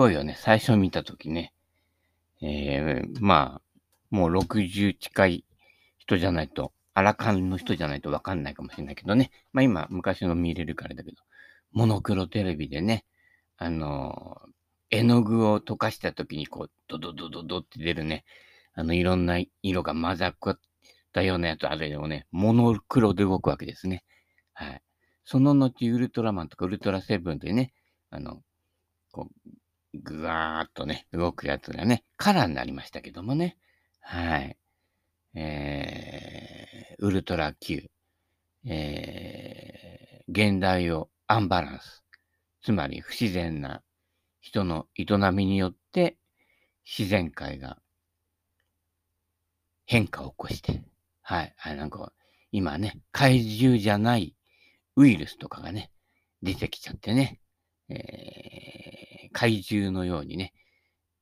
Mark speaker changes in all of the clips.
Speaker 1: ごいよね。最初見たときね。えー、まあ、もう60近い人じゃないと、アラカンの人じゃないとわかんないかもしれないけどね。まあ今、昔の見れるからだけど、モノクロテレビでね、あのー、絵の具を溶かしたときにこう、ドドドドドって出るね、あの、いろんな色が混ざったようなやつあれをね、モノクロで動くわけですね。はい。その後、ウルトラマンとかウルトラセブンでね、あの、こう、ぐわーっとね、動くやつがね、カラーになりましたけどもね。はい。えー、ウルトラ Q。えー、現代をアンバランス。つまり不自然な人の営みによって自然界が変化を起こして、はい、あなんか今ね、怪獣じゃないウイルスとかがね、出てきちゃってね、えー、怪獣のようにね、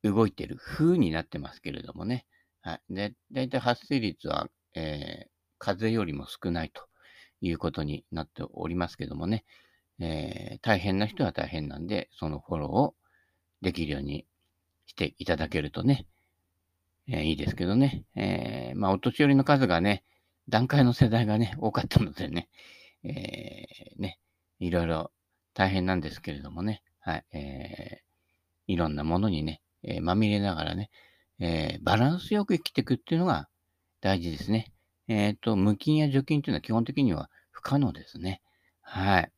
Speaker 1: 動いてる風になってますけれどもね。はい。で、だいたい発生率は、えー、風よりも少ないということになっておりますけどもね、えー、大変な人は大変なんで、そのフォローをできるようにしていただけるとね、えー、いいですけどね。えー、まあ、お年寄りの数がね、段階の世代がね、多かったのでね、えー、ね、いろいろ大変なんですけれどもね、はい、えー、いろんなものにね、えー、まみれながらね、えー、バランスよく生きていくっていうのが大事ですね。えっ、ー、と、無菌や除菌っていうのは基本的には不可能ですね。はい。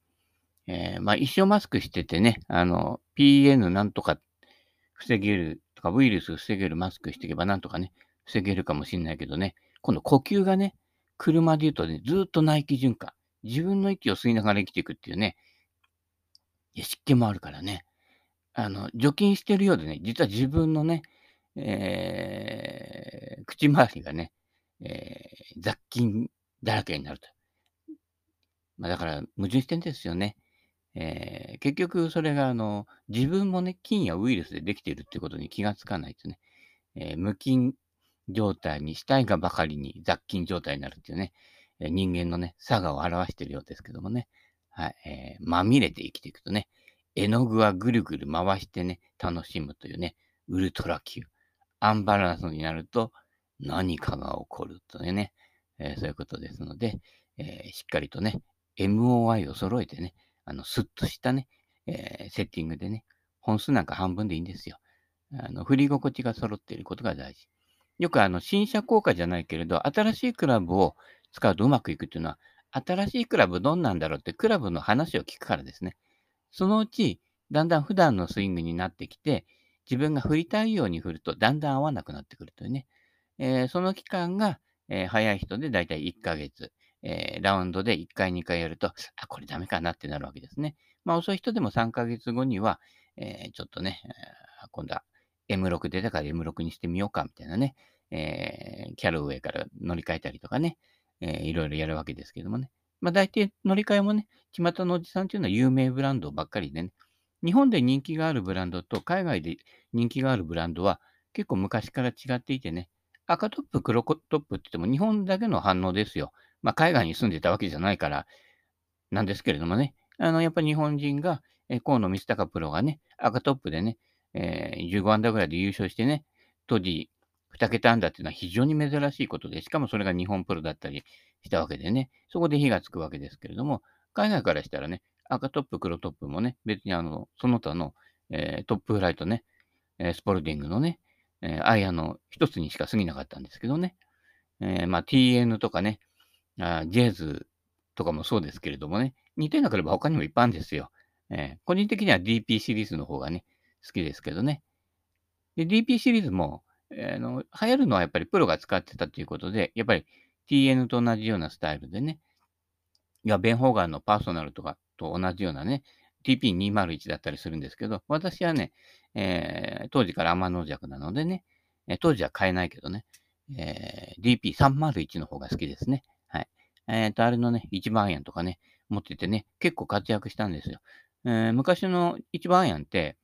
Speaker 1: えー、まあ、一生マスクしててね、あの、PN なんとか防げるとか、ウイルス防げるマスクしていけばなんとかね、防げるかもしれないけどね、今度呼吸がね、車で言うとね、ずっと内気循環。自分の息を吸いながら生きていくっていうね、湿気もあるからね、あの、除菌してるようでね、実は自分のね、えー、口周りがね、えー、雑菌だらけになると。まあ、だから、矛盾してんですよね。えー、結局、それが、あの、自分もね、菌やウイルスでできているっていうことに気がつかないとね、えー、無菌状態にしたいがばかりに雑菌状態になるっていうね、人間のね、差がを表しているようですけどもね。はい。えー、まみれて生きていくとね、絵の具はぐるぐる回してね、楽しむというね、ウルトラ級。アンバランスになると何かが起こるというね、えー、そういうことですので、えー、しっかりとね、MOI を揃えてね、あの、スッとしたね、えー、セッティングでね、本数なんか半分でいいんですよ。あの、振り心地が揃っていることが大事。よくあの、新車効果じゃないけれど、新しいクラブを使うとうまくいくっていうのは、新しいクラブどんなんだろうってクラブの話を聞くからですね。そのうち、だんだん普段のスイングになってきて、自分が振りたいように振ると、だんだん合わなくなってくるというね。えー、その期間が、えー、早い人でだいたい1ヶ月、えー、ラウンドで1回、2回やると、あ、これダメかなってなるわけですね。まあ遅い人でも3ヶ月後には、え、ちょっとね、今度は M6 出たから M6 にしてみようかみたいなね、え、キャルウェイから乗り換えたりとかね、えー、いろいろやるわけですけどもね。まあ大体乗り換えもね、巷のおじさんっていうのは有名ブランドばっかりでね、日本で人気があるブランドと海外で人気があるブランドは結構昔から違っていてね、赤トップ、黒トップって言っても日本だけの反応ですよ。まあ海外に住んでたわけじゃないからなんですけれどもね、あの、やっぱり日本人が、えー、河野光隆プロがね、赤トップでね、えー、15アンダーぐらいで優勝してね、当時、2桁アンダーっていうのは非常に珍しいことで、しかもそれが日本プロだったりしたわけでね、そこで火がつくわけですけれども、海外からしたらね、赤トップ、黒トップもね、別にあの、その他の、えー、トップフライトね、えー、スポルディングのね、えー、アイアンの一つにしか過ぎなかったんですけどね、えー、まあ TN とかね、あジェイズとかもそうですけれどもね、似たようなクラブ他にもいっぱいあるんですよ。えー、個人的には DP シリーズの方がね、好きですけどね。で、DP シリーズも、あの、流行るのはやっぱりプロが使ってたということで、やっぱり TN と同じようなスタイルでね、いや、ベン・ホーガンのパーソナルとかと同じようなね、TP201 だったりするんですけど、私はね、えー、当時から天の弱なのでね、えー、当時は買えないけどね、えー、DP301 の方が好きですね。はい。えっ、ー、と、あれのね、1番アイアンとかね、持っててね、結構活躍したんですよ。えー、昔の1番アイアンって、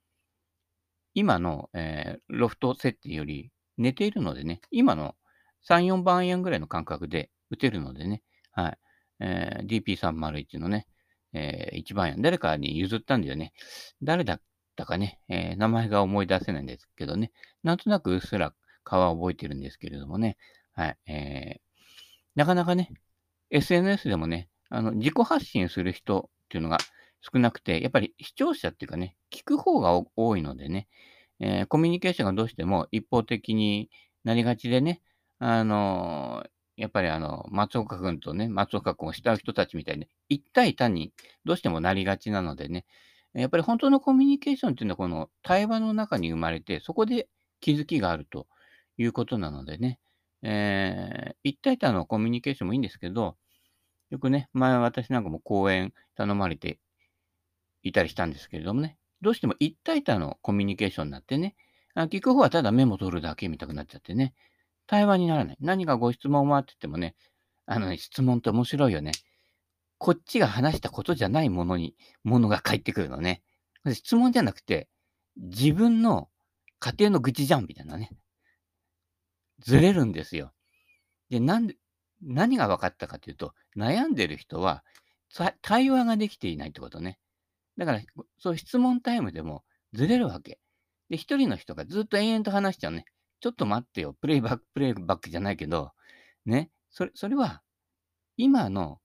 Speaker 1: 今の、えー、ロフト設定より寝ているのでね、今の3、4番アイアンぐらいの感覚で打てるのでね、はい。えー、DP301 のね、えー、一番や、誰かに譲ったんだよね。誰だったかね、えー、名前が思い出せないんですけどね、なんとなくうっすら顔は覚えてるんですけれどもね、はい、えー、なかなかね、SNS でもね、あの、自己発信する人っていうのが少なくて、やっぱり視聴者っていうかね、聞く方が多いのでね、えー、コミュニケーションがどうしても一方的になりがちでね、あのー、やっぱりあの、松岡君とね、松岡君を慕う人たちみたいに、一対単にどうしてもなりがちなのでね、やっぱり本当のコミュニケーションっていうのはこの対話の中に生まれて、そこで気づきがあるということなのでね、えー、一対単のコミュニケーションもいいんですけど、よくね、前私なんかも講演頼まれていたりしたんですけれどもね、どうしても一対単のコミュニケーションになってね、聞く方はただメモ取るだけ見たくなっちゃってね、対話にならない。何かご質問もあって言ってもね、あのね、質問って面白いよね。こっちが話したことじゃないものに、ものが返ってくるのね。質問じゃなくて、自分の家庭の愚痴じゃんみたいなね。ずれるんですよ。で、なんで、何が分かったかというと、悩んでる人は、対話ができていないってことね。だから、そう質問タイムでもずれるわけ。で、一人の人がずっと延々と話しちゃうね。ちょっと待ってよ。プレイバック、プレイバックじゃないけど、ね。それ、それは、今の、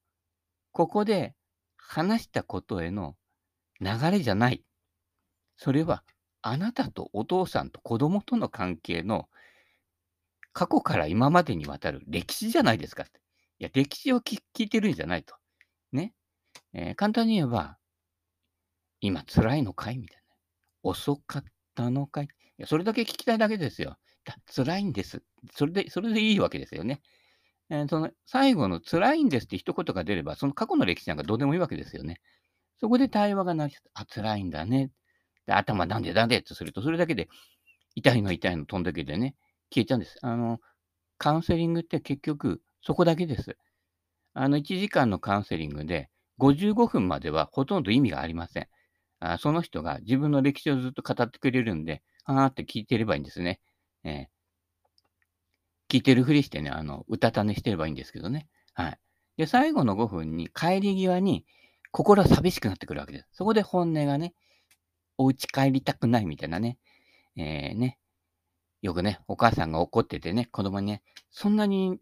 Speaker 1: ここで話したことへの流れじゃない。それは、あなたとお父さんと子供との関係の過去から今までにわたる歴史じゃないですか。いや、歴史を聞いてるんじゃないと。ね。えー、簡単に言えば、今辛いのかい？みたいな。遅かったのかい？いや、それだけ聞きたいだけですよ。辛いんです。それで、それでいいわけですよね。えー、その最後の辛いんですって一言が出れば、その過去の歴史なんかどうでもいいわけですよね。そこで対話がなりあ、辛いんだね。で頭なんでなんでってすると、それだけで痛いの痛いの飛んだけでね、消えちゃうんです。あの、カウンセリングって結局そこだけです。あの、1時間のカウンセリングで55分まではほとんど意味がありません。あその人が自分の歴史をずっと語ってくれるんで、あーって聞いてればいいんですね。えー、聞いてるふりしてね、あの、うたた寝してればいいんですけどね。はい。で、最後の5分に帰り際に心は寂しくなってくるわけです。そこで本音がね、お家帰りたくないみたいなね、えー、ね、よくね、お母さんが怒っててね、子供にね、そんなに、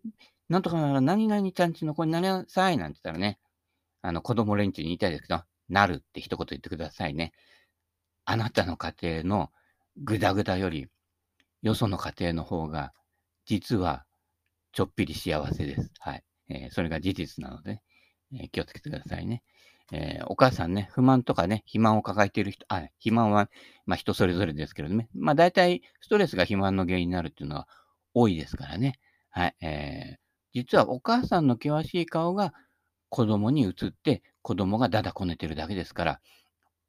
Speaker 1: なんとかなら何々ちゃんちの子になりなさいなんて言ったらね、あの子供連中に言いたいですけど、なるって一言言ってくださいね。あなたの家庭のぐだぐだより、よその家庭の方が、実はちょっぴり幸せです。はい。えー、それが事実なので、えー、気をつけてくださいね。えー、お母さんね、不満とかね、肥満を抱えている人、あ、肥満は、まあ人それぞれですけれどね。まあ大体ストレスが肥満の原因になるっていうのは多いですからね。はい。えー、実はお母さんの険しい顔が子供に映って、子供がだだこねてるだけですから、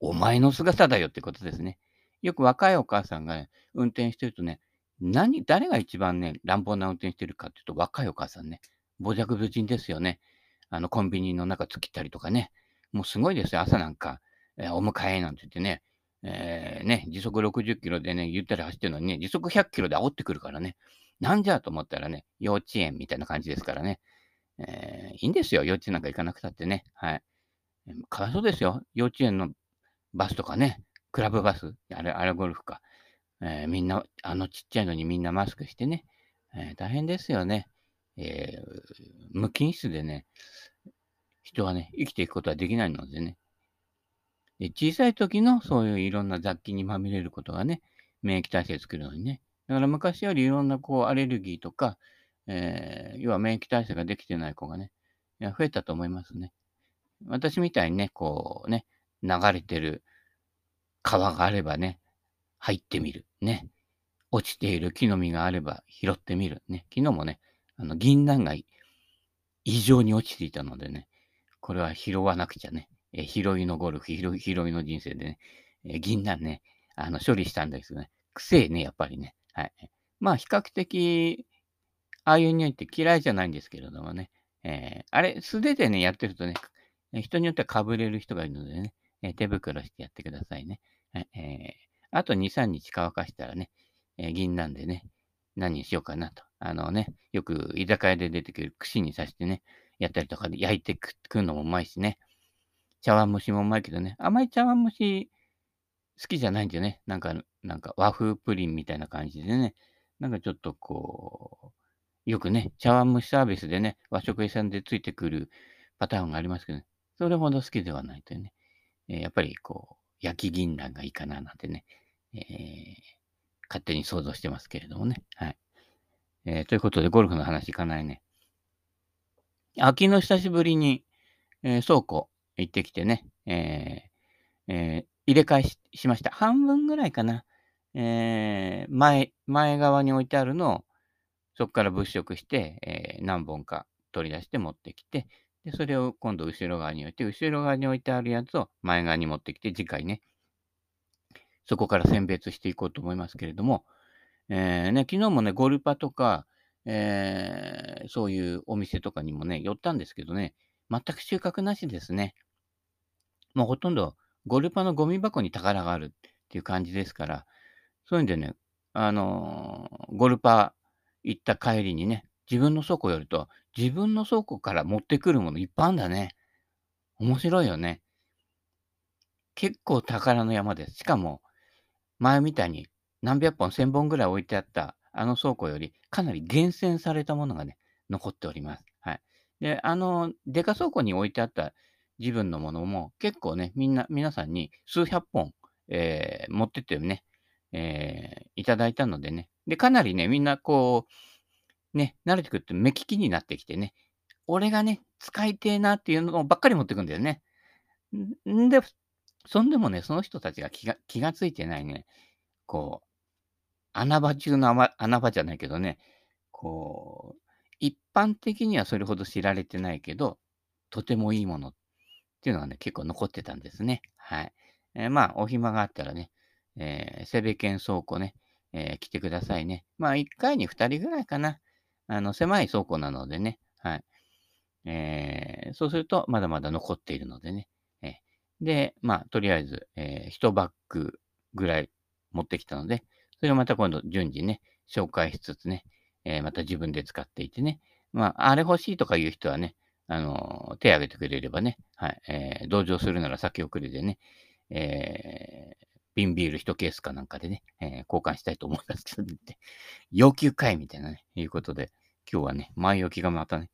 Speaker 1: お前の姿だよってことですね。よく若いお母さんが、ね、運転してるとね、何、誰が一番ね、乱暴な運転してるかっていうと、若いお母さんね、傍若無人ですよね。あの、コンビニの中突っ切ったりとかね、もうすごいですよ、朝なんか、えー、お迎えなんて言ってね、えー、ね、時速60キロでね、ゆったり走ってるのにね、時速100キロで煽ってくるからね、なんじゃと思ったらね、幼稚園みたいな感じですからね、えー、いいんですよ、幼稚園なんか行かなくたってね、はい。かわいそうですよ、幼稚園のバスとかね、クラブバス、あれ、あれゴルフか、えー、みんな、あのちっちゃいのにみんなマスクしてね、えー、大変ですよね。えー、無菌室でね、人はね、生きていくことはできないのでね。で小さい時のそういういろんな雑菌にまみれることがね、免疫体制作るのにね。だから昔よりいろんなこうアレルギーとか、え、要は免疫体制ができてない子がね、増えたと思いますね。私みたいにね、こうね、流れてる川があればね、入ってみる。ね。落ちている木の実があれば拾ってみる。ね。昨日もね、あの、銀杏が異常に落ちていたのでね、これは拾わなくちゃね。え拾いのゴルフ、拾いの人生でね、え銀杏ね、あの、処理したんですけどね、くせえね、やっぱりね。はい。まあ、比較的、ああいう匂いって嫌いじゃないんですけれどもね、えー、あれ、素手でね、やってるとね、人によってはかぶれる人がいるのでね、え手袋してやってくださいね。はいえー、あと2、3日乾かしたらね、え、銀なんでね、何にしようかなと。あのね、よく居酒屋で出てくる串に刺してね、やったりとかで焼いてくるのもうまいしね。茶碗蒸しもうまいけどね、あまり茶碗蒸し好きじゃないんでね、なんか、なんか和風プリンみたいな感じでね、なんかちょっとこう、よくね、茶碗蒸しサービスでね、和食屋さんでついてくるパターンがありますけど、ね、それほど好きではないというね、えー、やっぱりこう、焼き銀杏がいいかななんてね、えー、勝手に想像してますけれどもね。はい。えー、ということで、ゴルフの話いかないね。秋の久しぶりに、えー、倉庫行ってきてね、えーえー、入れ替えしました。半分ぐらいかな。えー、前、前側に置いてあるのを、そこから物色して、えー、何本か取り出して持ってきて、で、それを今度後ろ側に置いて、後ろ側に置いてあるやつを前側に持ってきて、次回ね、そこから選別していこうと思いますけれども、えー、ね、昨日もね、ゴルパとか、えー、そういうお店とかにもね、寄ったんですけどね、全く収穫なしですね。もうほとんどゴルパのゴミ箱に宝があるっていう感じですから、そういうんでね、あのー、ゴルパ行った帰りにね、自分の倉庫寄ると、自分の倉庫から持ってくるものいっぱいあるんだね。面白いよね。結構宝の山です。しかも、前みたいに何百本、千本ぐらい置いてあったあの倉庫より、かなり厳選されたものがね、残っております。はい。で、あの、デカ倉庫に置いてあった自分のものも結構ね、みんな、皆さんに数百本、えー、持ってってね、えー、いただいたのでね。で、かなりね、みんなこう、ね、慣れてくると目利きになってきてね、俺がね、使いてえなっていうのばっかり持ってくんだよね。んで、そんでもね、その人たちが気が気がついてないね、こう、穴場中の穴場じゃないけどね、こう、一般的にはそれほど知られてないけど、とてもいいものっていうのがね、結構残ってたんですね。はい。えー、まあ、お暇があったらね、えー、セベケン倉庫ね、えー、来てくださいね。まあ、1回に2人ぐらいかな。あの、狭い倉庫なのでね。はい。えー、そうすると、まだまだ残っているのでね。えー、で、まあ、とりあえず、えー、1バッグぐらい持ってきたので、それをまた今度順次ね、紹介しつつね、えー、また自分で使っていてね。まあ、あれ欲しいとかいう人はね、あの、手挙げてくれればね、はい、えー、同情するなら先送りでね、えー、瓶ビール1ケースかなんかでね、えー、交換したいと思いますけど、ね、要求会みたいなね、いうことで、今日はね、前置きがまたね、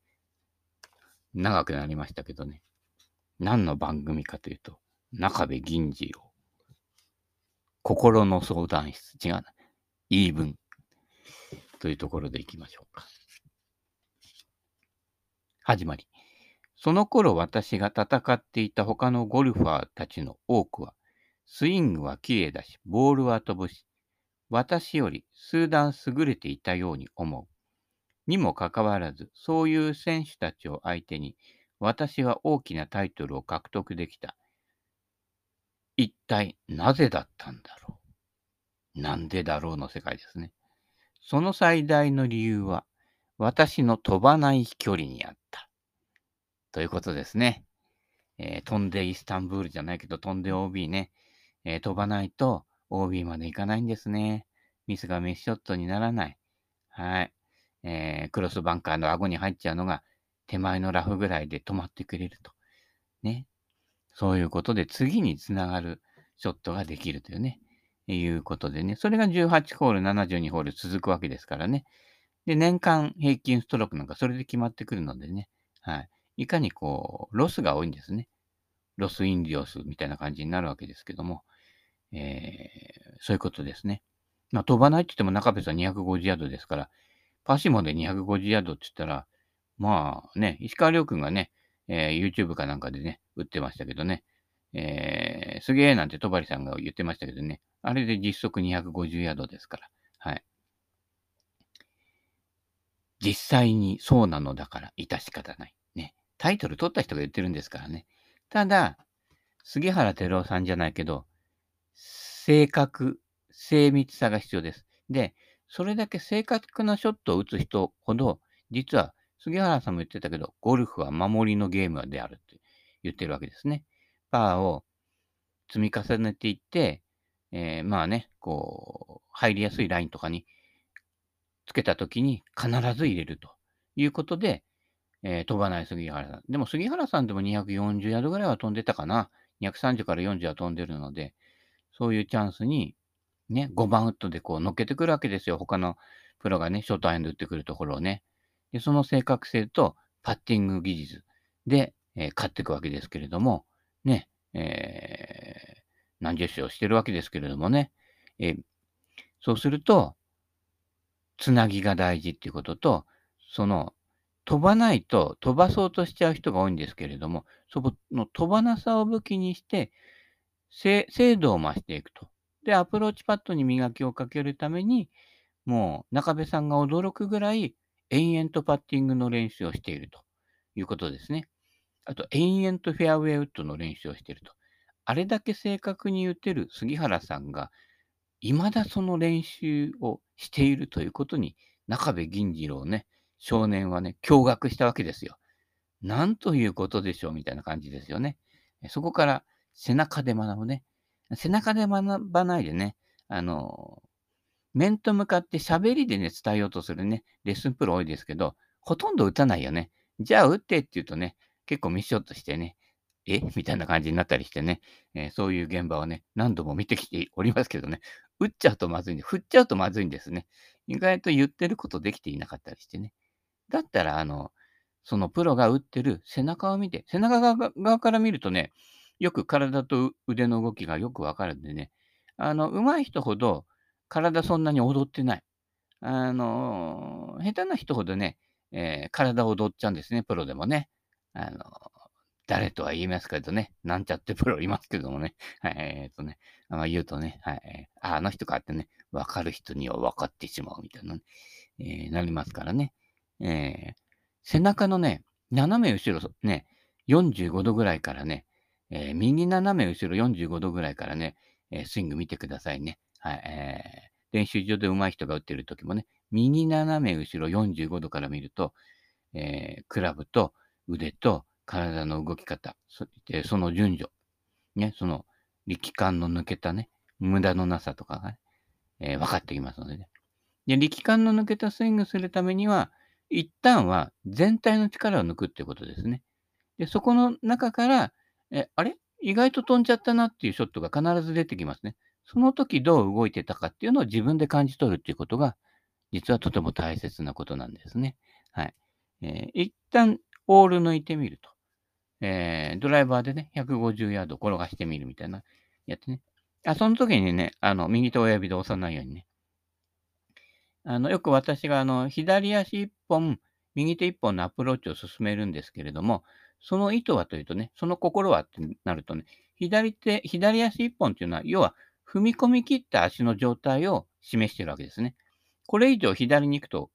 Speaker 1: 長くなりましたけどね、何の番組かというと、中部銀次を、心の相談室、違うな、言い分、というところでいきましょうか。始まり。その頃私が戦っていた他のゴルファーたちの多くは、スイングは綺麗だし、ボールは飛ぶし、私より数段優れていたように思う。にもかかわらず、そういう選手たちを相手に、私は大きなタイトルを獲得できた。一体なぜだったんだろう？なんでだろうの世界ですね。その最大の理由は、私の飛ばない飛距離にあった。ということですね。えー、飛んでイスタンブールじゃないけど、飛んで OB ね、えー、飛ばないと OB まで行かないんですね。ミスがメッシュショットにならない。はい。えー、クロスバンカーの顎に入っちゃうのが手前のラフぐらいで止まってくれると。ね。そういうことで次につながるショットができるというね。いうことでね。それが18ホール、72ホール続くわけですからね。で、年間平均ストロークなんかそれで決まってくるのでね。はい。いかにこう、ロスが多いんですね。ロスインディオスみたいな感じになるわけですけども、えー、そういうことですね。まあ、飛ばないって言っても中部は250ヤードですから、パーシモンで250ヤードって言ったら、まあね、石川遼君がね、えー、YouTube かなんかでね、打ってましたけどね、えー、すげえなんて戸張さんが言ってましたけどね、あれで実測250ヤードですから、はい。実際にそうなのだから、致し方ない。ねタイトル取った人が言ってるんですからね。ただ、杉原照夫さんじゃないけど、正確、精密さが必要です。で、それだけ正確なショットを打つ人ほど、実は杉原さんも言ってたけど、ゴルフは守りのゲームであるって言ってるわけですね。パーを積み重ねていって、えー、まあね、こう、入りやすいラインとかにつけたときに必ず入れるということで、えー飛ばない杉原さん。でも杉原さんでも240ヤードぐらいは飛んでたかな。230から40は飛んでるので、そういうチャンスに、ね、5番ウッドでこう乗っけてくるわけですよ。他のプロがね、ショートアイアンで打ってくるところをね。で、その正確性とパッティング技術で、えー勝っていくわけですけれども、ね、えー何十勝してるわけですけれどもね。えーそうすると、つなぎが大事っていうことと、その、飛ばないと飛ばそうとしちゃう人が多いんですけれども、その飛ばなさを武器にして、精度を増していくと。で、アプローチパットに磨きをかけるために、もう中部さんが驚くぐらい延々とパッティングの練習をしているということですね。あと、延々とフェアウェイウッドの練習をしていると。あれだけ正確に打てる杉原さんが、未だその練習をしているということに、中部銀次郎ね、少年はね、驚愕したわけですよ。なんということでしょうみたいな感じですよね。そこから背中で学ぶね。背中で学ばないでね、あの、面と向かって喋りでね、伝えようとするね、レッスンプロ多いですけど、ほとんど打たないよね。じゃあ打ってって言うとね、結構ミッションとしてね、え？みたいな感じになったりしてね、えーそういう現場をね、何度も見てきておりますけどね、打っちゃうとまずいんで、振っちゃうとまずいんですね。意外と言ってることできていなかったりしてね。だったら、あの、そのプロが打ってる背中を見て、背中側側から見るとね、よく体と腕の動きがよくわかるんでね、あの、上手い人ほど体そんなに踊ってない。あの、下手な人ほどね、えー体踊っちゃうんですね、プロでもね。あの、誰とは言いますけどね、なんちゃってプロいますけどもね。はい、えーっとね、まあ、言うとね、はい、あの人かってね、わかる人には分かってしまうみたいなね、えーなりますからね。えー背中のね、斜め後ろ、ね、45度ぐらいからね、えー右斜め後ろ45度ぐらいからね、えースイング見てくださいね。はい、えー練習場で上手い人が打ってる時もね、右斜め後ろ45度から見ると、えークラブと腕と体の動き方、そでその順序、ね、その力感の抜けたね、無駄のなさとかがね、えー分かってきますのでね。で、力感の抜けたスイングするためには、一旦は全体の力を抜くっていうことですね。で、そこの中から、え、あれ？意外と飛んじゃったなっていうショットが必ず出てきますね。その時どう動いてたかっていうのを自分で感じ取るっていうことが、実はとても大切なことなんですね。はい。えー一旦オール抜いてみると。えードライバーでね、150ヤード転がしてみるみたいな、やってね。あ、その時にね、あの、右手親指で押さないようにね。あの、よく私が、あの、左足一本、右手一本のアプローチを進めるんですけれども、その意図はというとね、その心はってなるとね、左手、左足一本っていうのは、要は、踏み込み切った足の状態を示しているわけですね。これ以上左に行くと、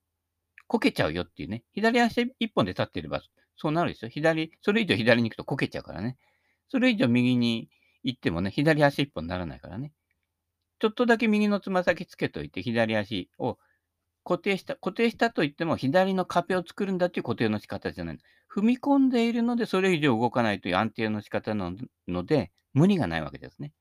Speaker 1: こけちゃうよっていうね。左足一本で立っていれば、そうなるですよ。左、それ以上左に行くとこけちゃうからね。それ以上右に行ってもね、左足一本にならないからね。ちょっとだけ右のつま先つけといて、左足を固定した、固定したといっても、左の壁を作るんだっていう固定の仕方じゃない。踏み込んでいるので、それ以上動かないという安定の仕方なので、無理がないわけですね。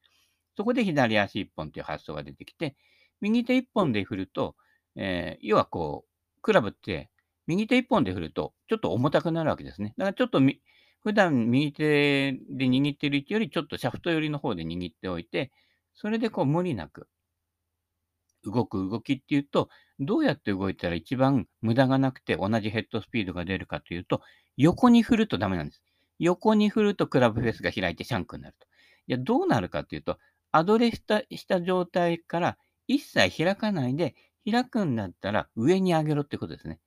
Speaker 1: そこで左足一本という発想が出てきて、右手一本で振ると、えー要はこう、クラブって、右手一本で振ると、ちょっと重たくなるわけですね。だからちょっとみ、普段右手で握っている位置より、ちょっとシャフト寄りの方で握っておいて、それでこう無理なく動く動きっていうと、どうやって動いたら一番無駄がなくて同じヘッドスピードが出るかというと、横に振るとダメなんです。横に振るとクラブフェースが開いてシャンクになると。いや、どうなるかというと、アドレスした状態から一切開かないで、開くんだったら上に上げろってことですね。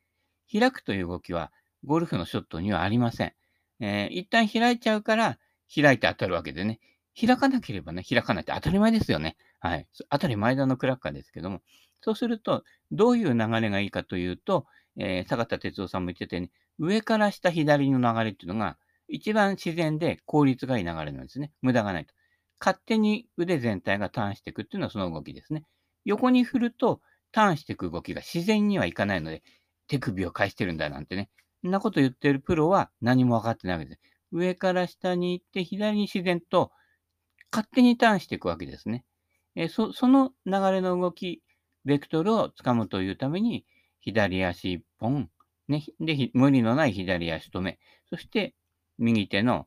Speaker 1: 開くという動きはゴルフのショットにはありません。えー一旦開いちゃうから開いて当たるわけでね。開かなければね、開かないって当たり前ですよね。はい。当たり前だのクラッカーですけども。そうすると、どういう流れがいいかというと、えー坂田哲夫さんも言ってたように、上から下左の流れっていうのが一番自然で効率がいい流れなんですね。無駄がないと。勝手に腕全体がターンしていくっていうのはその動きですね。横に振るとターンしていく動きが自然にはいかないので、手首を返してるんだなんてね。そんなこと言ってるプロは何も分かってないわけです。上から下に行って左に自然と勝手にターンしていくわけですね。えーそその流れの動き、ベクトルをつかむというために、左足一本、ね、で、無理のない左足止め。そして、右手の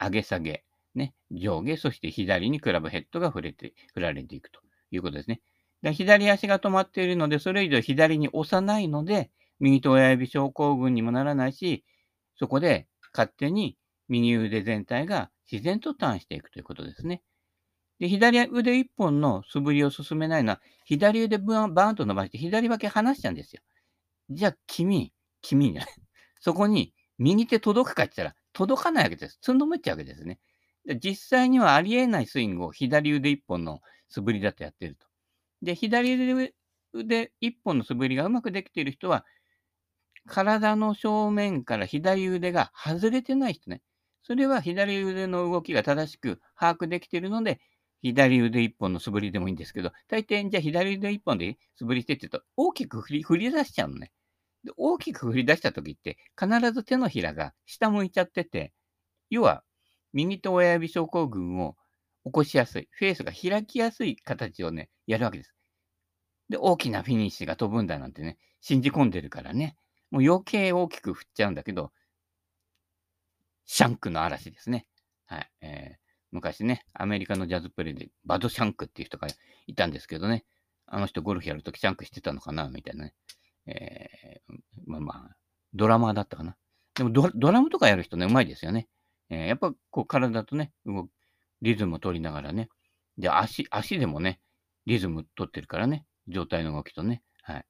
Speaker 1: 上げ下げ、ね、上下、そして左にクラブヘッドが触れて、振られていくということですね。で左足が止まっているので、それ以上左に押さないので、右手親指症候群にもならないし、そこで勝手に右腕全体が自然とターンしていくということですね。で、左腕一本の素振りを進めないのは、左腕バーンと伸ばして左分け離しちゃうんですよ。じゃあ、君、君じゃない。そこに右手届くかって言ったら、届かないわけです。つんのめっちゃうわけですね。で実際にはありえないスイングを左腕一本の素振りだとやってると。で、左腕一本の素振りがうまくできている人は、体の正面から左腕が外れてない人ね。それは左腕の動きが正しく把握できているので、左腕一本の素振りでもいいんですけど、大抵じゃあ左腕一本で素振りしてって言うと、大きく振り振り出しちゃうのね。で大きく振り出した時って、必ず手のひらが下向いちゃってて、要は右手親指症候群を起こしやすい、フェースが開きやすい形をね、やるわけです。で、大きなフィニッシュが飛ぶんだなんてね、信じ込んでるからね、もう余計大きく振っちゃうんだけど、シャンクの嵐ですね。はい。えー、昔ね、アメリカのジャズプレイでバドシャンクっていう人がいたんですけどね、あの人ゴルフやるときシャンクしてたのかなみたいなね。えー、まあまあ、ドラマーだったかな。でもドラムとかやる人ね、うまいですよね。えー、やっぱこう体とね、動リズムを取りながらね。で、足、足でもね、リズム取ってるからね。状態の動きとね。はい。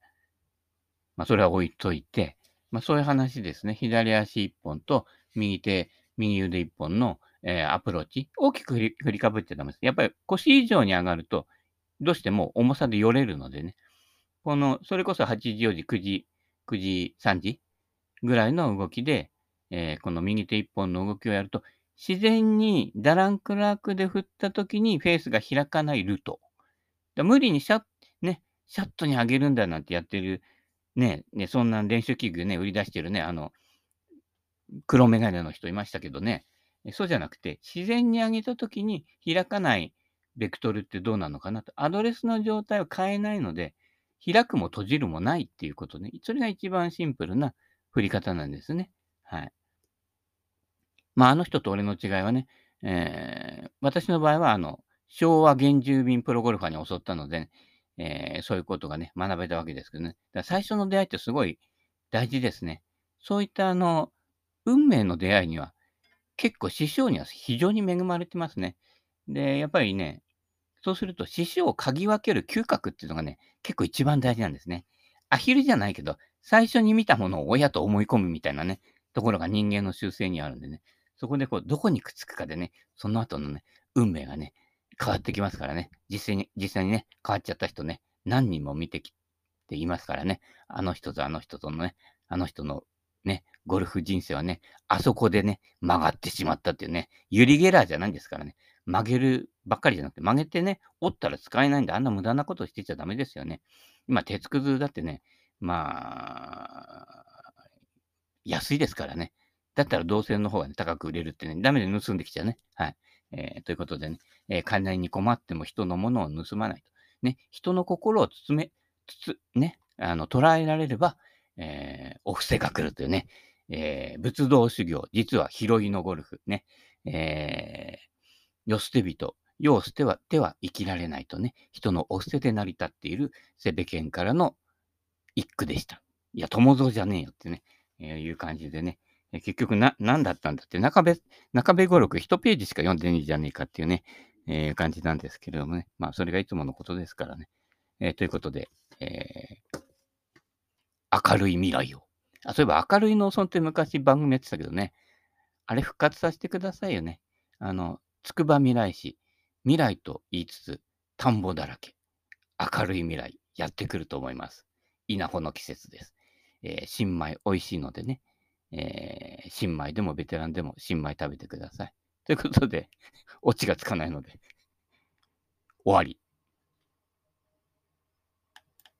Speaker 1: まあ、それは置いといて、まあ、そういう話ですね。左足一本と右手、右腕一本の、えー、アプローチ？大きく振りかぶっちゃダメです。やっぱり腰以上に上がると、どうしても重さでよれるのでね。この、それこそ8時、4時、9時、9時、3時ぐらいの動きで、えー、この右手一本の動きをやると、自然にダランクラークで振った時にフェースが開かないルート。無理にシャッ、ね、シャットに上げるんだなんてやってる、ね、ねそんな練習器具ね、売り出してるね、あの、黒メガネの人いましたけどね、そうじゃなくて、自然に上げた時に開かないベクトルってどうなのかなと。アドレスの状態を変えないので、開くも閉じるもないっていうことね。それが一番シンプルな振り方なんですね。はい。まあ、あの人と俺の違いはね、えー、私の場合は、あの、昭和原住民プロゴルファーに襲ったので、ね、えー、そういうことがね、学べたわけですけどね。だ最初の出会いってすごい大事ですね。そういったあの、運命の出会いには、結構師匠には非常に恵まれてますね。で、やっぱりね、そうすると師匠を嗅ぎ分ける嗅覚っていうのがね、結構一番大事なんですね。アヒルじゃないけど、最初に見たものを親と思い込むみたいなね、ところが人間の習性にあるんでね。そこでこう、どこにくっつくかでね、その後のね、運命がね、変わってきますからね。実際に、実際にね、変わっちゃった人ね、何人も見てきていますからね。あの人とあの人とのね、あの人のね、ゴルフ人生はね、あそこでね、曲がってしまったっていうね、ユリ・ゲラーじゃないんですからね。曲げるばっかりじゃなくて、曲げてね、折ったら使えないんで、あんな無駄なことしてちゃダメですよね。今、鉄くずだってね、まあ、安いですからね。だったら銅線の方が、ね、高く売れるってね、ダメで盗んできちゃうね。はい。えー、ということでね、えー、金に困っても人のものを盗まないと。ね、人の心を包め、つつ、ね、あの、捉えられれば、えー、お布施が来るというね、えー、仏道修行、実は拾いのゴルフ、ね、えー、よ捨て人、世を捨ては、ては生きられないとね、人のお捨てで成り立っているセベケンからの一句でした。いや、友蔵じゃねえよってね、えー、いう感じでね、え結局な、何だったんだって、中部、中部語録1ページしか読んでねえじゃねえかっていうね、えー、感じなんですけれどもね。まあ、それがいつものことですからね。えー、ということで、えー、明るい未来を。あ、そういえば明るい農村って昔番組やってたけどね。あれ復活させてくださいよね。あの、つくば未来市。未来と言いつつ、田んぼだらけ。明るい未来、やってくると思います。稲穂の季節です。えー、新米美味しいのでね。えー、新米でもベテランでも新米食べてください。ということで、オチがつかないので終わり。